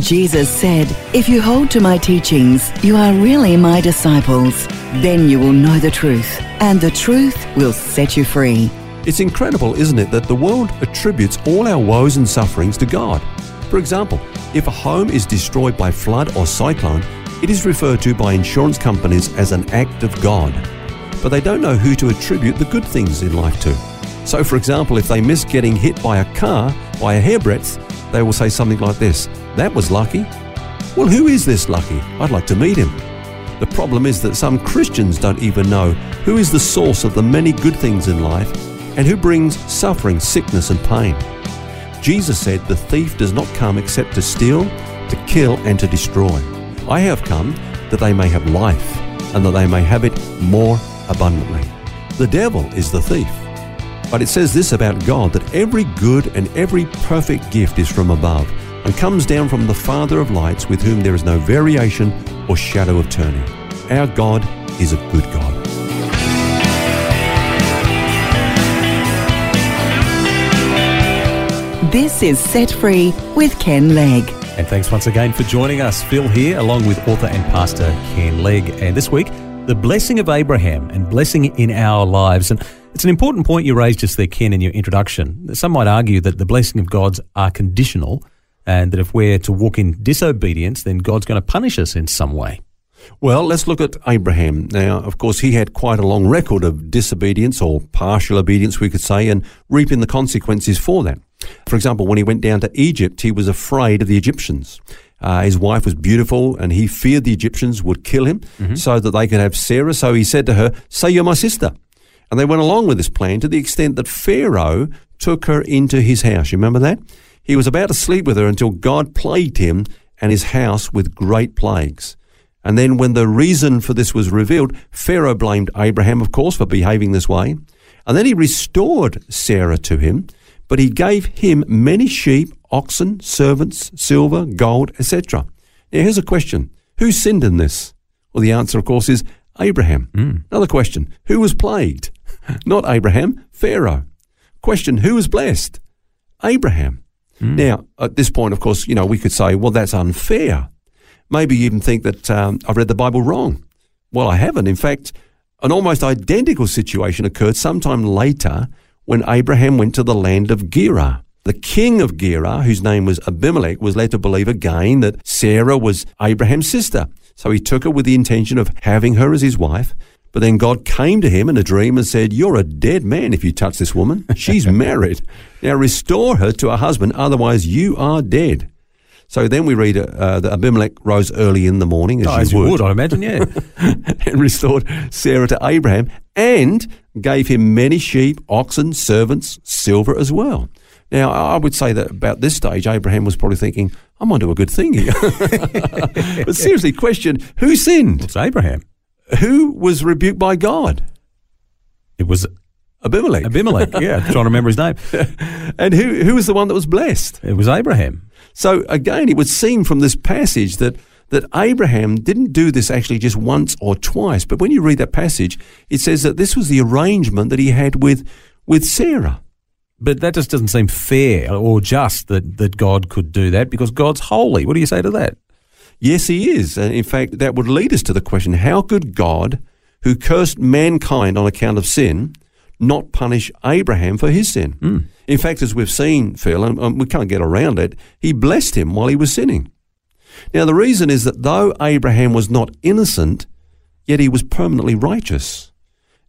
Jesus said, If you hold to my teachings, you are really my disciples. Then you will know the truth, and the truth will set you free. It's incredible, isn't it, that the world attributes all our woes and sufferings to God. For example, if a home is destroyed by flood or cyclone, it is referred to by insurance companies as an act of God. But they don't know who to attribute the good things in life to. So, for example, if they miss getting hit by a car by a hairbreadth, they will say something like this That was lucky. Well, who is this lucky? I'd like to meet him. The problem is that some Christians don't even know who is the source of the many good things in life and who brings suffering, sickness, and pain. Jesus said, The thief does not come except to steal, to kill, and to destroy. I have come that they may have life and that they may have it more abundantly. The devil is the thief. But it says this about God that every good and every perfect gift is from above and comes down from the Father of lights with whom there is no variation or shadow of turning. Our God is a good God. This is Set Free with Ken Legg. And thanks once again for joining us. Phil here, along with author and pastor Ken Legg. And this week, the blessing of Abraham and blessing in our lives. And it's an important point you raised just there, Ken, in your introduction. Some might argue that the blessing of God's are conditional and that if we're to walk in disobedience, then God's going to punish us in some way. Well, let's look at Abraham. Now, of course, he had quite a long record of disobedience or partial obedience, we could say, and reaping the consequences for that. For example, when he went down to Egypt, he was afraid of the Egyptians. Uh, his wife was beautiful, and he feared the Egyptians would kill him mm-hmm. so that they could have Sarah. So he said to her, Say you're my sister. And they went along with this plan to the extent that Pharaoh took her into his house. You remember that? He was about to sleep with her until God plagued him and his house with great plagues. And then, when the reason for this was revealed, Pharaoh blamed Abraham, of course, for behaving this way. And then he restored Sarah to him, but he gave him many sheep, oxen, servants, silver, gold, etc. Now, here's a question Who sinned in this? Well, the answer, of course, is Abraham. Mm. Another question Who was plagued? Not Abraham, Pharaoh. Question Who was blessed? Abraham. Mm. Now, at this point, of course, you know, we could say, well, that's unfair. Maybe you even think that um, I've read the Bible wrong. Well, I haven't. In fact, an almost identical situation occurred sometime later when Abraham went to the land of Gerar. The king of Gerar, whose name was Abimelech, was led to believe again that Sarah was Abraham's sister. So he took her with the intention of having her as his wife. But then God came to him in a dream and said, You're a dead man if you touch this woman. She's married. Now restore her to her husband, otherwise you are dead. So then we read uh, that Abimelech rose early in the morning, as, oh, you, as would, you would, I imagine, yeah, and restored Sarah to Abraham and gave him many sheep, oxen, servants, silver as well. Now, I would say that about this stage, Abraham was probably thinking, I'm onto a good thing here. but seriously, question who sinned? It's Abraham who was rebuked by God? It was Abimelech. Abimelech, yeah, trying to remember his name. and who who was the one that was blessed? It was Abraham. So again, it would seem from this passage that that Abraham didn't do this actually just once or twice, but when you read that passage, it says that this was the arrangement that he had with with Sarah. But that just doesn't seem fair or just that, that God could do that because God's holy. What do you say to that? Yes, he is. And in fact, that would lead us to the question how could God, who cursed mankind on account of sin, not punish Abraham for his sin? Mm. In fact, as we've seen, Phil, and we can't get around it, he blessed him while he was sinning. Now, the reason is that though Abraham was not innocent, yet he was permanently righteous.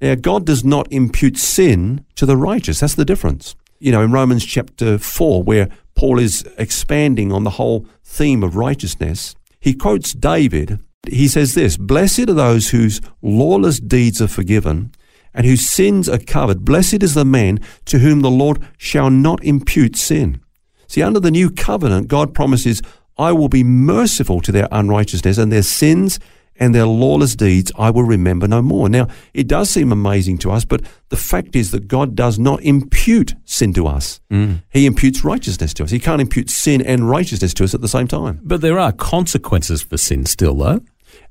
Now, God does not impute sin to the righteous. That's the difference. You know, in Romans chapter 4, where Paul is expanding on the whole theme of righteousness, he quotes David. He says this Blessed are those whose lawless deeds are forgiven and whose sins are covered. Blessed is the man to whom the Lord shall not impute sin. See, under the new covenant, God promises I will be merciful to their unrighteousness and their sins and their lawless deeds I will remember no more. Now, it does seem amazing to us, but the fact is that God does not impute sin to us. Mm. He imputes righteousness to us. He can't impute sin and righteousness to us at the same time. But there are consequences for sin still, though.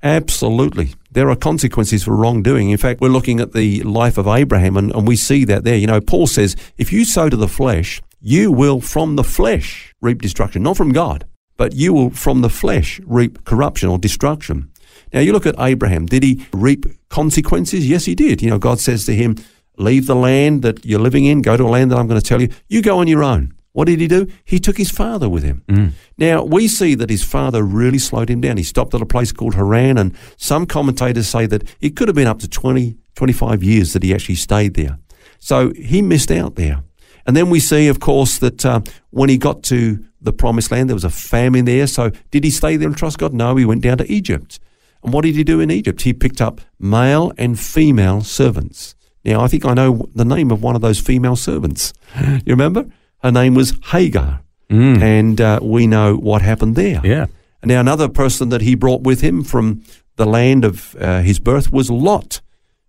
Absolutely. There are consequences for wrongdoing. In fact, we're looking at the life of Abraham and, and we see that there. You know, Paul says, if you sow to the flesh, you will from the flesh reap destruction, not from God, but you will from the flesh reap corruption or destruction. Now, you look at Abraham. Did he reap consequences? Yes, he did. You know, God says to him, Leave the land that you're living in, go to a land that I'm going to tell you. You go on your own. What did he do? He took his father with him. Mm. Now, we see that his father really slowed him down. He stopped at a place called Haran, and some commentators say that it could have been up to 20, 25 years that he actually stayed there. So he missed out there. And then we see, of course, that uh, when he got to the promised land, there was a famine there. So did he stay there and trust God? No, he went down to Egypt. And what did he do in Egypt? He picked up male and female servants. Now, I think I know the name of one of those female servants. you remember? Her name was Hagar. Mm. And uh, we know what happened there. Yeah. Now, another person that he brought with him from the land of uh, his birth was Lot,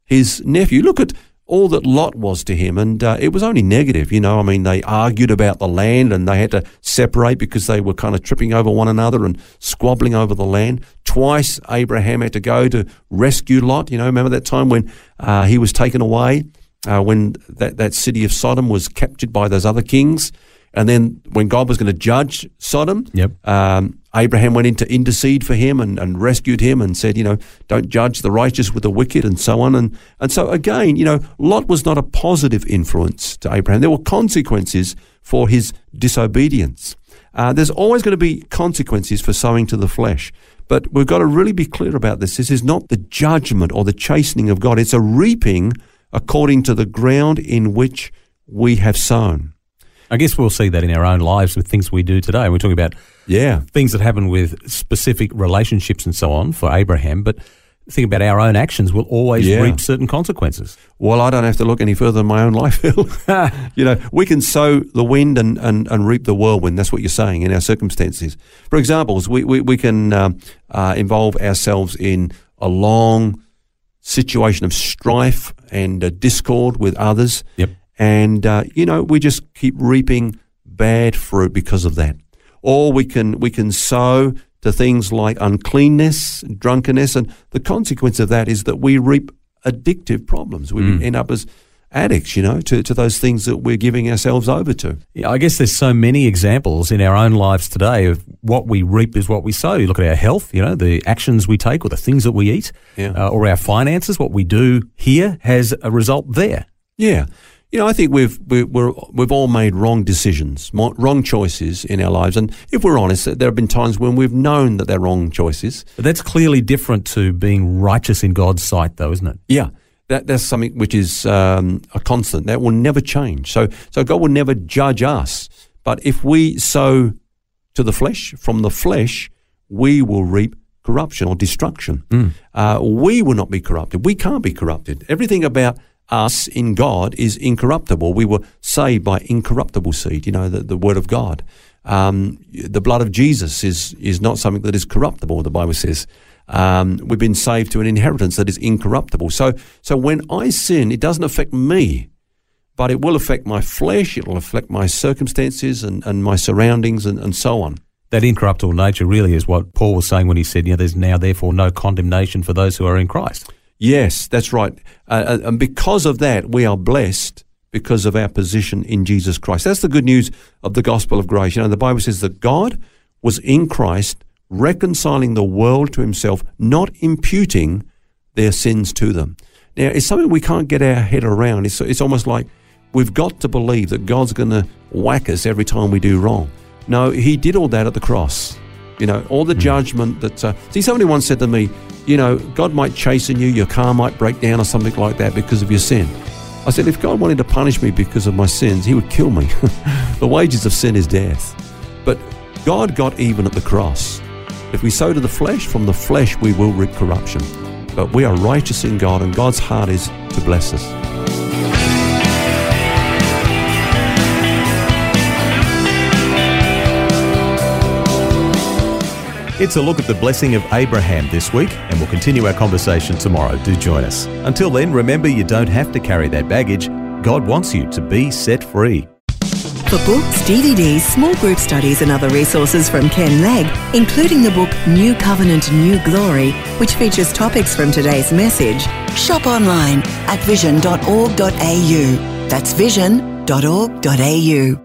his nephew. Look at all that Lot was to him, and uh, it was only negative. You know, I mean, they argued about the land, and they had to separate because they were kind of tripping over one another and squabbling over the land. Twice, Abraham had to go to rescue Lot. You know, remember that time when uh, he was taken away, uh, when that that city of Sodom was captured by those other kings, and then when God was going to judge Sodom, yep. Um, Abraham went in to intercede for him and, and rescued him and said, you know, don't judge the righteous with the wicked and so on. And, and so again, you know, Lot was not a positive influence to Abraham. There were consequences for his disobedience. Uh, there's always going to be consequences for sowing to the flesh. But we've got to really be clear about this. This is not the judgment or the chastening of God. It's a reaping according to the ground in which we have sown. I guess we'll see that in our own lives with things we do today. We're talking about yeah things that happen with specific relationships and so on for Abraham, but think about our own actions will always yeah. reap certain consequences. Well, I don't have to look any further than my own life, Phil. you know, we can sow the wind and, and, and reap the whirlwind. That's what you're saying in our circumstances. For examples, we, we, we can um, uh, involve ourselves in a long situation of strife and uh, discord with others. Yep. And, uh, you know, we just keep reaping bad fruit because of that. Or we can, we can sow to things like uncleanness, drunkenness, and the consequence of that is that we reap addictive problems. We mm. end up as addicts, you know, to, to those things that we're giving ourselves over to. Yeah, I guess there's so many examples in our own lives today of what we reap is what we sow. You look at our health, you know, the actions we take or the things that we eat, yeah. uh, or our finances, what we do here has a result there. Yeah. You know, I think we've we, we're, we've all made wrong decisions, wrong choices in our lives, and if we're honest, there have been times when we've known that they're wrong choices. But that's clearly different to being righteous in God's sight, though, isn't it? Yeah, that that's something which is um, a constant that will never change. So so God will never judge us, but if we sow to the flesh from the flesh, we will reap corruption or destruction. Mm. Uh, we will not be corrupted. We can't be corrupted. Everything about us in God is incorruptible. We were saved by incorruptible seed, you know, the, the word of God. Um, the blood of Jesus is, is not something that is corruptible, the Bible says. Um, we've been saved to an inheritance that is incorruptible. So, so when I sin, it doesn't affect me, but it will affect my flesh, it will affect my circumstances and, and my surroundings and, and so on. That incorruptible nature really is what Paul was saying when he said, you know, there's now therefore no condemnation for those who are in Christ. Yes, that's right. Uh, uh, and because of that, we are blessed because of our position in Jesus Christ. That's the good news of the gospel of grace. You know, the Bible says that God was in Christ reconciling the world to himself, not imputing their sins to them. Now, it's something we can't get our head around. It's, it's almost like we've got to believe that God's going to whack us every time we do wrong. No, He did all that at the cross. You know, all the mm. judgment that. Uh, see, somebody once said to me, you know, God might chasten you, your car might break down or something like that because of your sin. I said, if God wanted to punish me because of my sins, He would kill me. the wages of sin is death. But God got even at the cross. If we sow to the flesh, from the flesh we will reap corruption. But we are righteous in God, and God's heart is to bless us. It's a look at the blessing of Abraham this week, and we'll continue our conversation tomorrow. Do join us. Until then, remember you don't have to carry that baggage. God wants you to be set free. For books, DVDs, small group studies, and other resources from Ken Legg, including the book New Covenant, New Glory, which features topics from today's message, shop online at vision.org.au. That's vision.org.au.